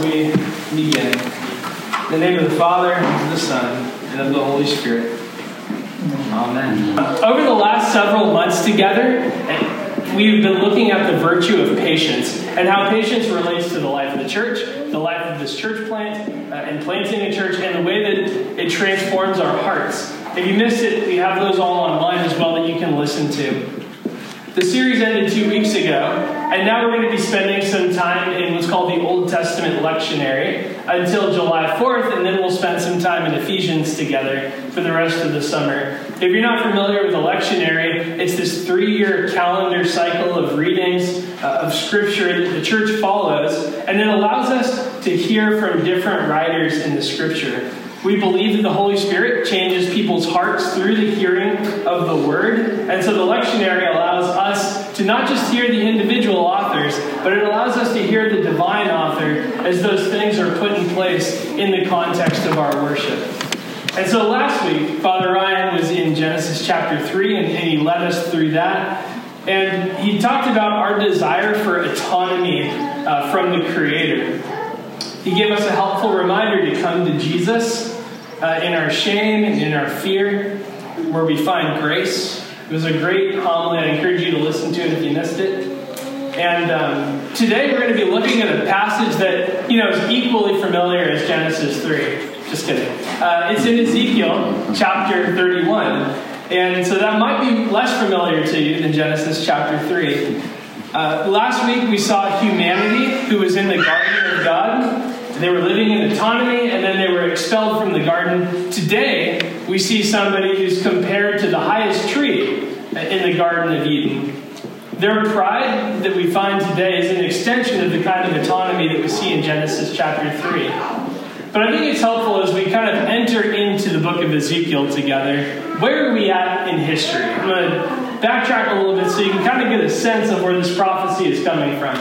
We begin. In the name of the Father, and of the Son, and of the Holy Spirit. Amen. Over the last several months together, we've been looking at the virtue of patience and how patience relates to the life of the church, the life of this church plant, uh, and planting a church, and the way that it transforms our hearts. If you missed it, we have those all online as well that you can listen to. The series ended two weeks ago, and now we're going to be spending some time in what's called the Old Testament lectionary until July 4th, and then we'll spend some time in Ephesians together for the rest of the summer. If you're not familiar with the lectionary, it's this three year calendar cycle of readings uh, of Scripture that the church follows, and it allows us to hear from different writers in the Scripture. We believe that the Holy Spirit changes people's hearts through the hearing of the Word. And so the lectionary allows us to not just hear the individual authors, but it allows us to hear the divine author as those things are put in place in the context of our worship. And so last week, Father Ryan was in Genesis chapter 3, and, and he led us through that. And he talked about our desire for autonomy uh, from the Creator. He gave us a helpful reminder to come to Jesus uh, in our shame and in our fear, where we find grace. It was a great homily. I encourage you to listen to it if you missed it. And um, today we're going to be looking at a passage that you know is equally familiar as Genesis 3. Just kidding. Uh, it's in Ezekiel chapter 31. And so that might be less familiar to you than Genesis chapter 3. Uh, last week we saw humanity who was in the garden of God they were living in autonomy and then they were expelled from the garden. Today, we see somebody who's compared to the highest tree in the Garden of Eden. Their pride that we find today is an extension of the kind of autonomy that we see in Genesis chapter 3. But I think it's helpful as we kind of enter into the book of Ezekiel together. Where are we at in history? I'm going to backtrack a little bit so you can kind of get a sense of where this prophecy is coming from.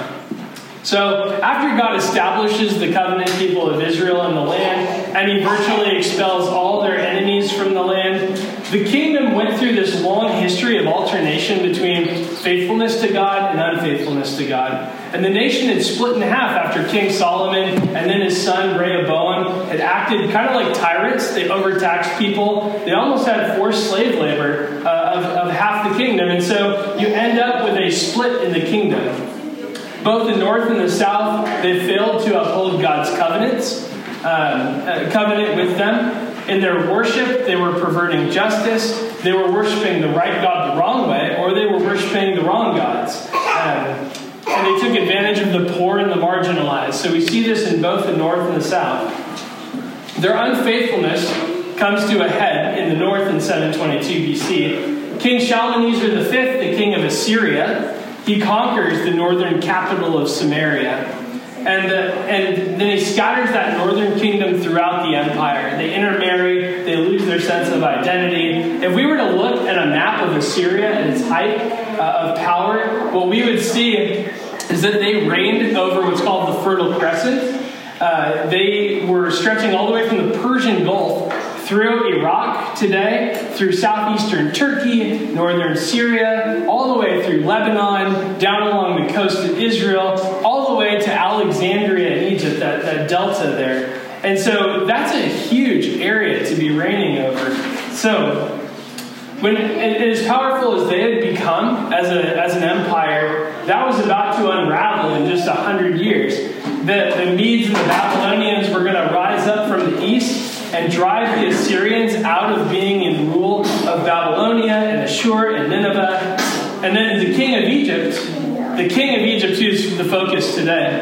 So, after God establishes the covenant people of Israel in the land, and he virtually expels all their enemies from the land, the kingdom went through this long history of alternation between faithfulness to God and unfaithfulness to God. And the nation had split in half after King Solomon and then his son Rehoboam had acted kind of like tyrants. They overtaxed people. They almost had forced slave labor uh, of, of half the kingdom. And so you end up with a split in the kingdom. Both the north and the south, they failed to uphold God's covenants, um, covenant with them. In their worship, they were perverting justice. They were worshiping the right God the wrong way, or they were worshiping the wrong gods. Um, and they took advantage of the poor and the marginalized. So we see this in both the north and the south. Their unfaithfulness comes to a head in the north in 722 BC. King Shalmaneser V, the king of Assyria, he conquers the northern capital of Samaria. And, uh, and then he scatters that northern kingdom throughout the empire. They intermarry, they lose their sense of identity. If we were to look at a map of Assyria at its height uh, of power, what we would see is that they reigned over what's called the Fertile Crescent. Uh, they were stretching all the way from the Persian Gulf through Iraq today, through southeastern Turkey, northern Syria, all the way through Lebanon, down along the coast of Israel, all the way to Alexandria in Egypt, that, that delta there. And so that's a huge area to be reigning over. So, when as powerful as they had become as, a, as an empire, that was about to unravel in just a hundred years. The, the Medes and the Babylonians were going to rise up from the east and drive the Assyrians out of being in rule of Babylonia and Ashur and Nineveh. And then the king of Egypt, the king of Egypt, who's the focus today,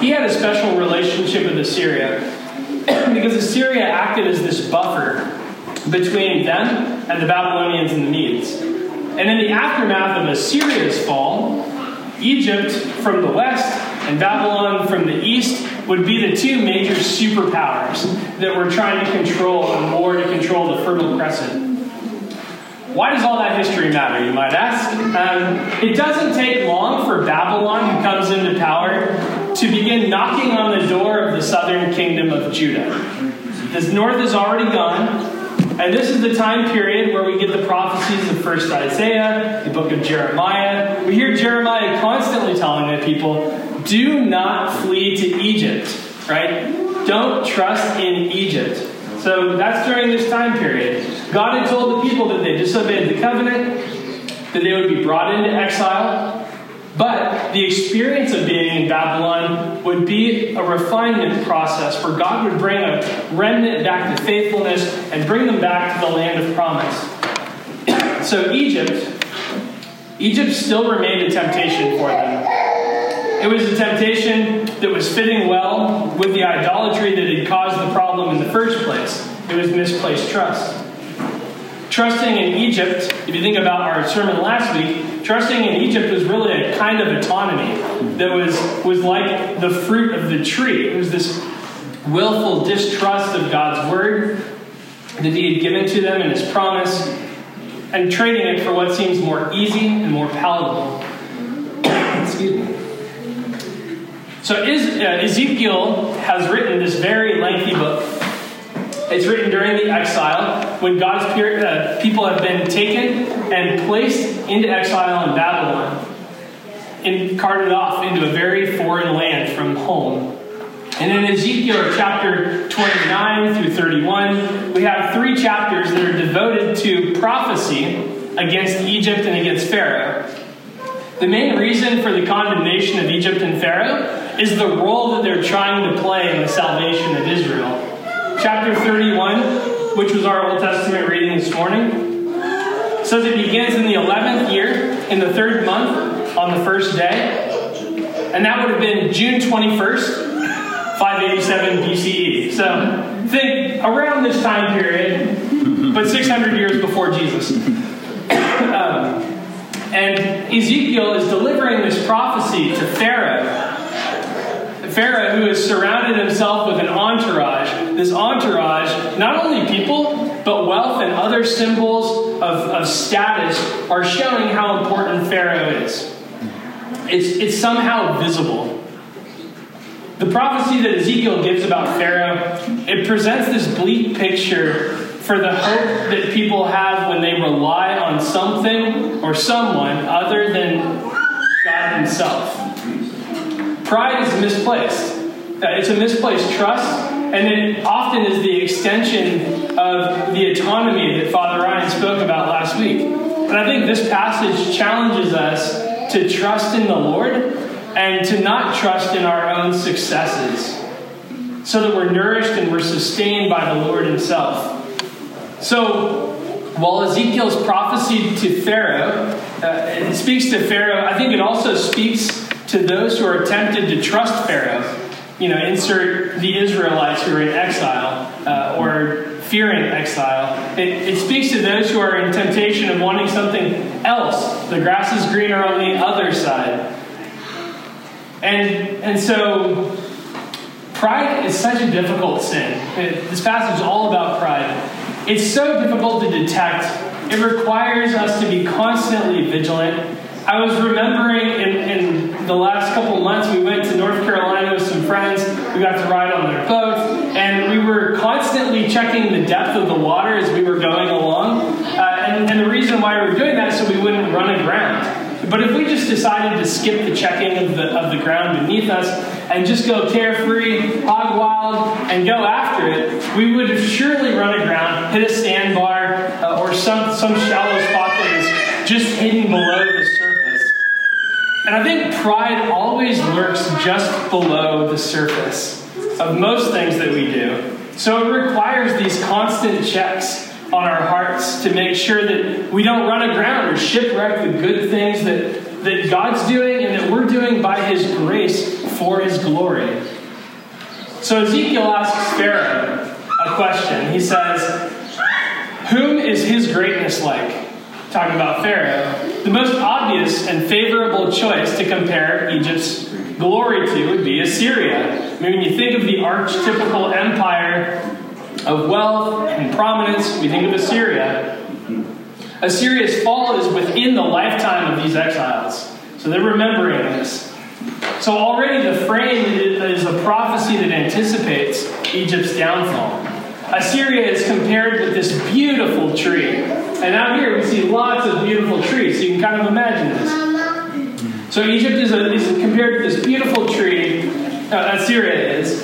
he had a special relationship with Assyria because Assyria acted as this buffer between them and the Babylonians and the Medes. And in the aftermath of Assyria's fall, Egypt from the west and Babylon from the east would be the two major superpowers that were trying to control and war to control the Fertile Crescent. Why does all that history matter, you might ask? Um, it doesn't take long for Babylon, who comes into power, to begin knocking on the door of the southern kingdom of Judah. The north is already gone, and this is the time period where we get the prophecies of first Isaiah, the book of Jeremiah. We hear Jeremiah constantly telling the people, do not flee to Egypt, right? Don't trust in Egypt. So that's during this time period. God had told the people that they disobeyed the covenant, that they would be brought into exile. But the experience of being in Babylon would be a refinement process where God would bring a remnant back to faithfulness and bring them back to the land of promise. So, Egypt, Egypt still remained a temptation for them. It was a temptation that was fitting well with the idolatry that had caused the problem in the first place. It was misplaced trust. Trusting in Egypt, if you think about our sermon last week, trusting in Egypt was really a kind of autonomy that was, was like the fruit of the tree. It was this willful distrust of God's word that He had given to them in His promise, and trading it for what seems more easy and more palatable. Excuse me. So uh, Ezekiel has written this very lengthy book. It's written during the exile when God's uh, people have been taken and placed into exile in Babylon and carted off into a very foreign land from home. And in Ezekiel chapter 29 through 31, we have three chapters that are devoted to prophecy against Egypt and against Pharaoh. The main reason for the condemnation of Egypt and Pharaoh is the role that they're trying to play in the salvation of Israel. Chapter 31, which was our Old Testament reading this morning, says it begins in the 11th year, in the third month, on the first day. And that would have been June 21st, 587 BCE. So think around this time period, but 600 years before Jesus. um, and Ezekiel is delivering this prophecy to Pharaoh Pharaoh, who has surrounded himself with an entourage, this entourage, not only people, but wealth and other symbols of, of status, are showing how important Pharaoh is. It's, it's somehow visible. The prophecy that Ezekiel gives about Pharaoh, it presents this bleak picture for the hope that people have when they rely on something or someone other than God Himself. Pride is misplaced. Uh, it's a misplaced trust, and it often is the extension of the autonomy that Father Ryan spoke about last week. And I think this passage challenges us to trust in the Lord and to not trust in our own successes, so that we're nourished and we're sustained by the Lord Himself. So, while Ezekiel's prophecy to Pharaoh, uh, speaks to Pharaoh, I think it also speaks to those who are tempted to trust Pharaoh. You know, insert the Israelites who are in exile uh, or fearing exile. It, it speaks to those who are in temptation of wanting something else. The grass is greener on the other side. And, and so, pride is such a difficult sin. It, this passage is all about pride. It's so difficult to detect. It requires us to be constantly vigilant I was remembering in, in the last couple months, we went to North Carolina with some friends. We got to ride on their boats, and we were constantly checking the depth of the water as we were going along. Uh, and, and the reason why we were doing that is so we wouldn't run aground. But if we just decided to skip the checking of the, of the ground beneath us and just go carefree, hog wild, and go after it, we would have surely run aground, hit a sandbar, uh, or some, some shallow spot that is just hidden below the surface and I think pride always lurks just below the surface of most things that we do. So it requires these constant checks on our hearts to make sure that we don't run aground or shipwreck the good things that, that God's doing and that we're doing by His grace for His glory. So Ezekiel asks Pharaoh a question. He says, Whom is his greatness like? Talking about Pharaoh, the most obvious and favorable choice to compare Egypt's glory to would be Assyria. I mean, when you think of the archetypical empire of wealth and prominence, we think of Assyria. Assyria's fall is within the lifetime of these exiles. So they're remembering this. So already the frame is a prophecy that anticipates Egypt's downfall. Assyria is compared with this beautiful tree. And out here we see lots of beautiful trees, so you can kind of imagine this. So Egypt is, a, is compared to this beautiful tree, uh, Assyria is,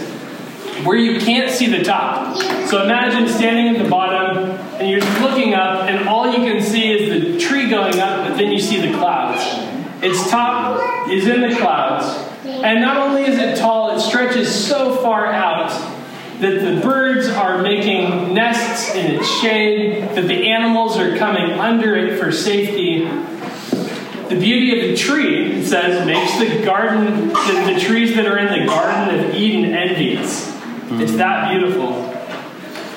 where you can't see the top. So imagine standing at the bottom and you're looking up, and all you can see is the tree going up, but then you see the clouds. Its top is in the clouds. And not only is it tall, it stretches so far out that the birds are making nests in its shade, that the animals are coming under it for safety. The beauty of the tree, it says, makes the garden, the, the trees that are in the Garden of Eden envious. It's that beautiful.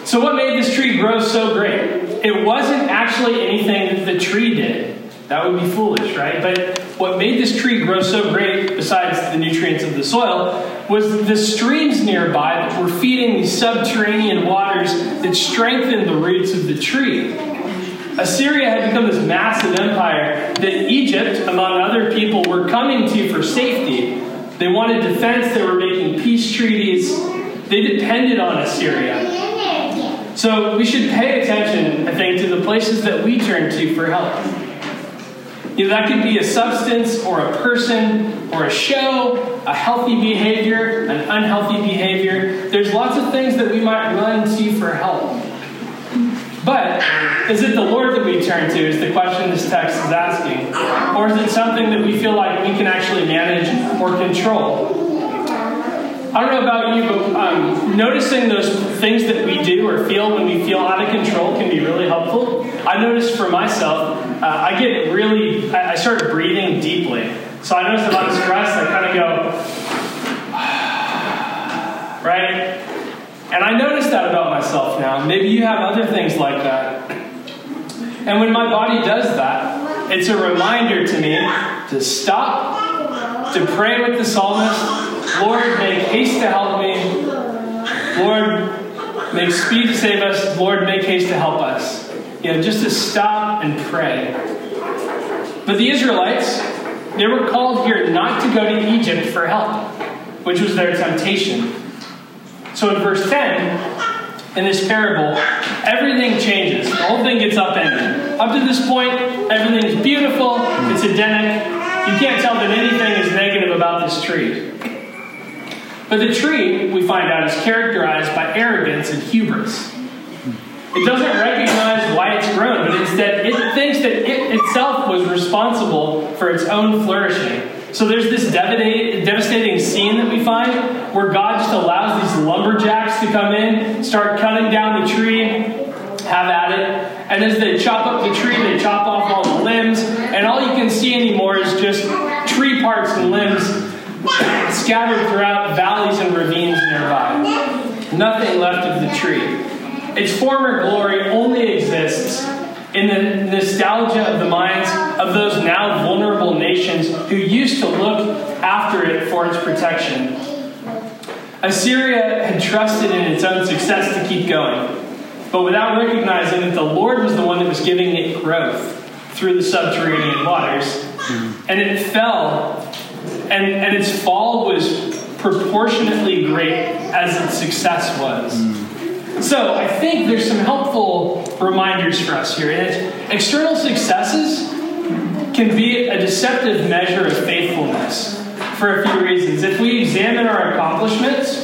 So, what made this tree grow so great? It wasn't actually anything that the tree did. That would be foolish, right? But what made this tree grow so great, besides the nutrients of the soil, was the streams nearby that were feeding these subterranean waters that strengthened the roots of the tree. Assyria had become this massive empire that Egypt, among other people, were coming to for safety. They wanted defense, they were making peace treaties, they depended on Assyria. So we should pay attention, I think, to the places that we turn to for help. You know, that could be a substance or a person or a show, a healthy behavior, an unhealthy behavior. There's lots of things that we might run to for help. But is it the Lord that we turn to, is the question this text is asking? Or is it something that we feel like we can actually manage or control? I don't know about you, but um, noticing those things that we do or feel when we feel out of control can be really helpful. I noticed for myself, uh, I get really, I, I start breathing deeply. So I notice if I'm stressed, I kind of go, right? And I notice that about myself now. Maybe you have other things like that. And when my body does that, it's a reminder to me to stop, to pray with the psalmist, Lord, make haste to help me. Lord, make speed to save us. Lord, make haste to help us. You know, just to stop and pray. But the Israelites, they were called here not to go to Egypt for help, which was their temptation. So in verse 10, in this parable, everything changes. The whole thing gets upended. Up to this point, everything's beautiful, it's Edenic. You can't tell that anything is negative about this tree. But the tree, we find out, is characterized by arrogance and hubris. It doesn't recognize why it's grown, but instead it thinks that it itself was responsible for its own flourishing. So there's this devastating scene that we find where God just allows these lumberjacks to come in, start cutting down the tree, have at it. And as they chop up the tree, they chop off all the limbs, and all you can see anymore is just tree parts and limbs scattered throughout valleys and ravines nearby. Nothing left of the tree. Its former glory only exists in the nostalgia of the minds of those now vulnerable nations who used to look after it for its protection. Assyria had trusted in its own success to keep going, but without recognizing that the Lord was the one that was giving it growth through the subterranean waters. And it fell, and, and its fall was proportionately great as its success was. So I think there's some helpful reminders for us here. And external successes can be a deceptive measure of faithfulness for a few reasons. If we examine our accomplishments,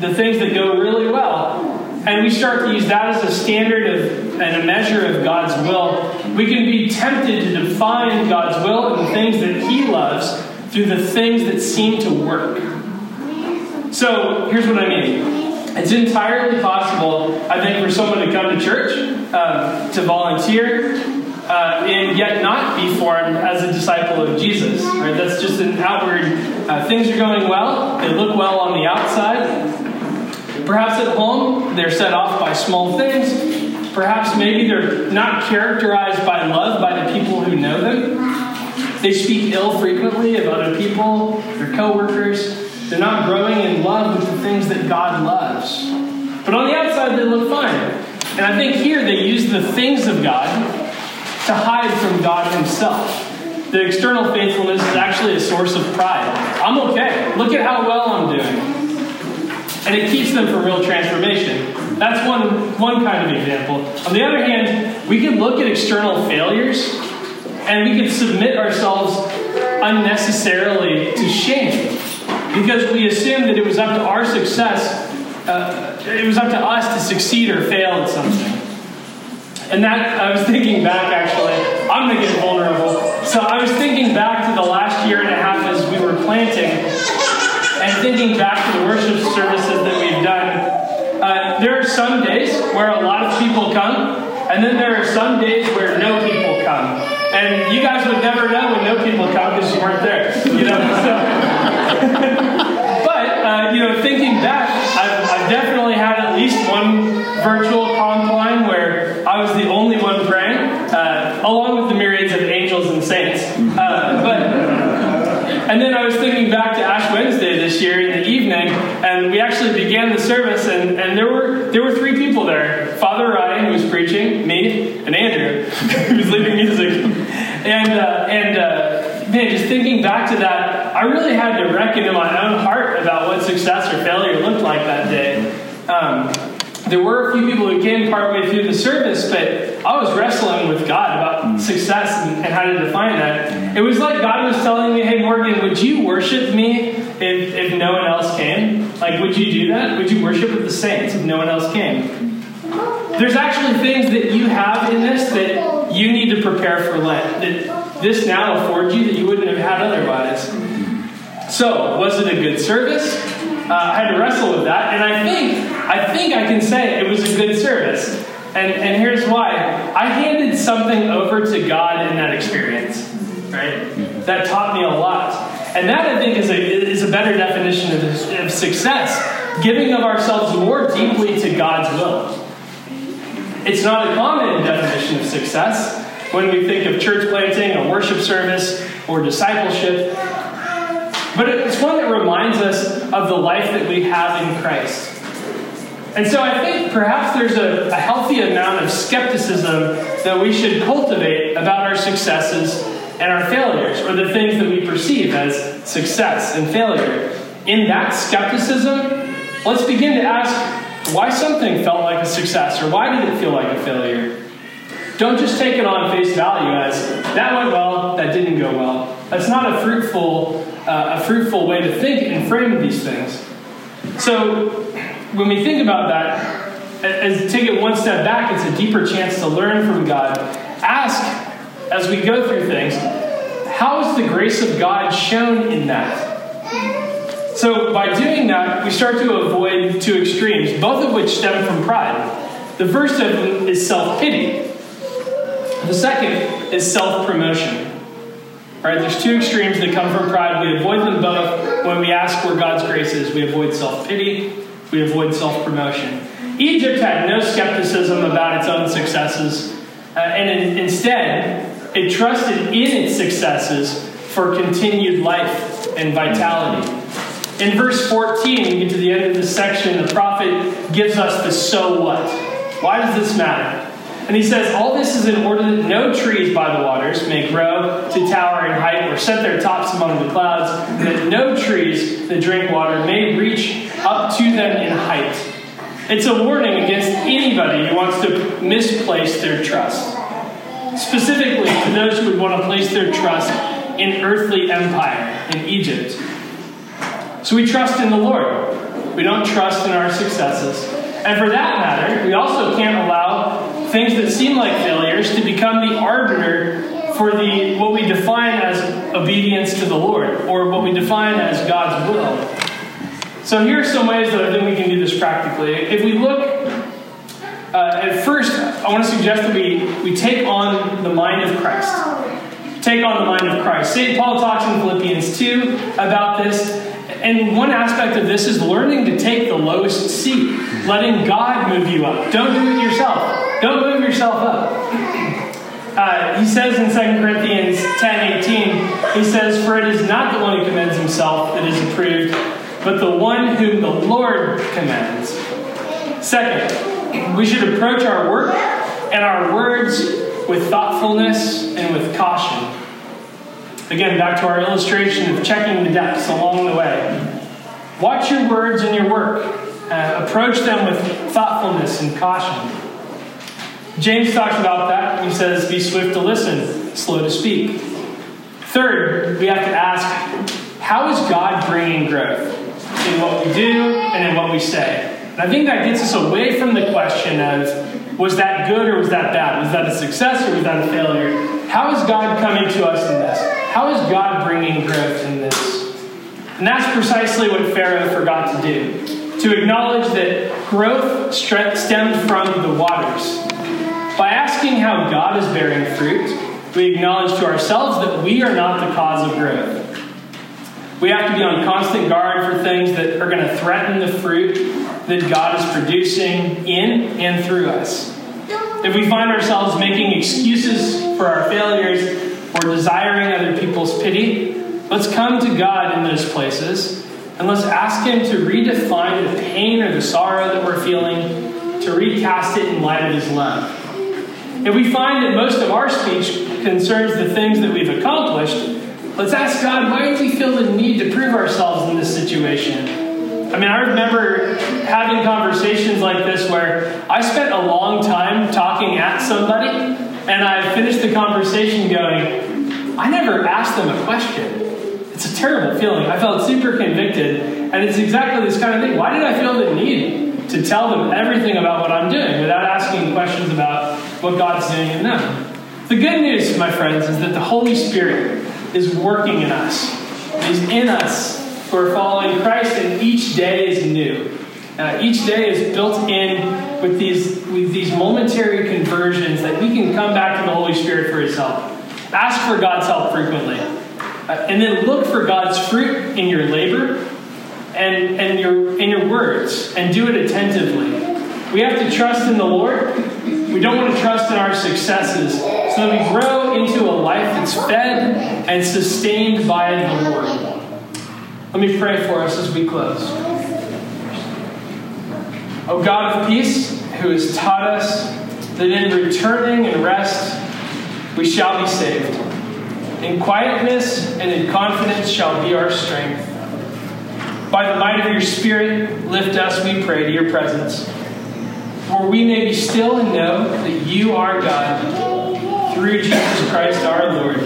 the things that go really well, and we start to use that as a standard of and a measure of God's will, we can be tempted to define God's will and the things that He loves through the things that seem to work. So here's what I mean. It's entirely possible, I think, for someone to come to church, um, to volunteer, uh, and yet not be formed as a disciple of Jesus. Right? That's just an outward. Uh, things are going well. They look well on the outside. Perhaps at home, they're set off by small things. Perhaps maybe they're not characterized by love by the people who know them. They speak ill frequently of other people, their coworkers. They're not growing in love with the things that God loves. But on the outside, they look fine. And I think here they use the things of God to hide from God Himself. The external faithfulness is actually a source of pride. I'm okay. Look at how well I'm doing. And it keeps them from real transformation. That's one, one kind of example. On the other hand, we can look at external failures and we can submit ourselves unnecessarily to shame because we assumed that it was up to our success, uh, it was up to us to succeed or fail at something. And that, I was thinking back actually, I'm going to get vulnerable. So I was thinking back to the last year and a half as we were planting, and thinking back to the worship services that we've done. Uh, there are some days where a lot of people come, and then there are some days where no people come. And you guys would never know when no people come because you weren't there. You know? but, uh, you know, thinking back, I've, I've, definitely had at least one virtual line where I was the only one praying, uh, along with the myriads of angels and saints. Uh, but and then I was thinking back to Ash Wednesday this year in the evening, and we actually began the service, and, and there were there were three people there: Father Ryan, who was preaching, me, and Andrew, who was leading music. And uh, and uh, man, just thinking back to that, I really had to reckon in my own heart about what success or failure looked like that day. Um, there were a few people who came partway through the service, but I was wrestling with God about mm. success and, and, how to define that. It was like God was telling me, hey, Morgan, would you worship me if, if no one else came? Like, would you do that? Would you worship with the saints if no one else came? There's actually things that you have in this that you need to prepare for Lent, that this now affords you that you wouldn't have had otherwise. So, was it a good service? Uh, I had to wrestle with that, and I think I think I can say it was a good service. And, and here's why. I handed something over to God in that experience, right? That taught me a lot. And that, I think, is a, is a better definition of, of success giving of ourselves more deeply to God's will. It's not a common definition of success when we think of church planting, a worship service, or discipleship. But it's one that reminds us of the life that we have in Christ. And so I think perhaps there's a, a, healthy amount of skepticism that we should cultivate about our successes and our failures, or the things that we perceive as success and failure. In that skepticism, let's begin to ask why something felt like a success, or why did it feel like a failure? Don't just take it on face value as that went well, that didn't go well. That's not a fruitful, uh, a fruitful way to think and frame these things. So when we think about that, as take it one step back, it's a deeper chance to learn from God. Ask as we go through things, how is the grace of God shown in that? So, by doing that, we start to avoid two extremes, both of which stem from pride. The first of them is self pity, the second is self promotion. Right? There's two extremes that come from pride. We avoid them both when we ask where God's grace is. We avoid self pity we avoid self promotion. Egypt had no skepticism about its own successes, uh, and in, instead, it trusted in its successes for continued life and vitality. In verse 14, we get to the end of this section, the prophet gives us the so what. Why does this matter? And he says, All this is in order that no trees by the waters may grow to tower in height or set their tops among the clouds, that no trees that drink water may reach up to them in height. It's a warning against anybody who wants to misplace their trust. Specifically to those who would want to place their trust in earthly empire in Egypt. So we trust in the Lord. We don't trust in our successes. And for that matter, we also can't allow things that seem like failures to become the arbiter for the what we define as obedience to the Lord, or what we define as God's will. So here are some ways that I think we can do this practically. If we look uh, at first, I want to suggest that we, we take on the mind of Christ. Take on the mind of Christ. St. Paul talks in Philippians 2 about this. And one aspect of this is learning to take the lowest seat, letting God move you up. Don't do it yourself. Don't move yourself up. Uh, he says in 2 Corinthians 10 18, he says, For it is not the one who commends himself that is approved, but the one whom the Lord commends. Second, we should approach our work and our words with thoughtfulness and with caution. Again, back to our illustration of checking the depths along the way. Watch your words and your work. Uh, approach them with thoughtfulness and caution. James talks about that. He says, Be swift to listen, slow to speak. Third, we have to ask, How is God bringing growth in what we do and in what we say? And I think that gets us away from the question of, Was that good or was that bad? Was that a success or was that a failure? How is God coming to us in this? How is God bringing growth in this? And that's precisely what Pharaoh forgot to do to acknowledge that growth stemmed from the waters. By asking how God is bearing fruit, we acknowledge to ourselves that we are not the cause of growth. We have to be on constant guard for things that are going to threaten the fruit that God is producing in and through us. If we find ourselves making excuses for our failures or desiring other people's pity, let's come to God in those places and let's ask Him to redefine the pain or the sorrow that we're feeling, to recast it in light of His love. If we find that most of our speech concerns the things that we've accomplished, let's ask God, why do we feel the need to prove ourselves in this situation? I mean, I remember having conversations like this where I spent a long time talking at somebody, and I finished the conversation going, I never asked them a question. It's a terrible feeling. I felt super convicted, and it's exactly this kind of thing. Why did I feel the need to tell them everything about what I'm doing without asking questions about what God's doing in them? The good news, my friends, is that the Holy Spirit is working in us. He's in us who are following Christ, and each day is new. Uh, each day is built in with these, with these momentary conversions that we can come back to the Holy Spirit for His help. Ask for God's help frequently. Uh, and then look for God's fruit in your labor and, and your, in your words, and do it attentively. We have to trust in the Lord. We don't want to trust in our successes. So that we grow into a life that's fed and sustained by the Lord. Let me pray for us as we close. O God of peace, who has taught us that in returning and rest we shall be saved. In quietness and in confidence shall be our strength. By the might of your Spirit, lift us, we pray, to your presence, For we may be still and know that you are God through Jesus Christ our Lord.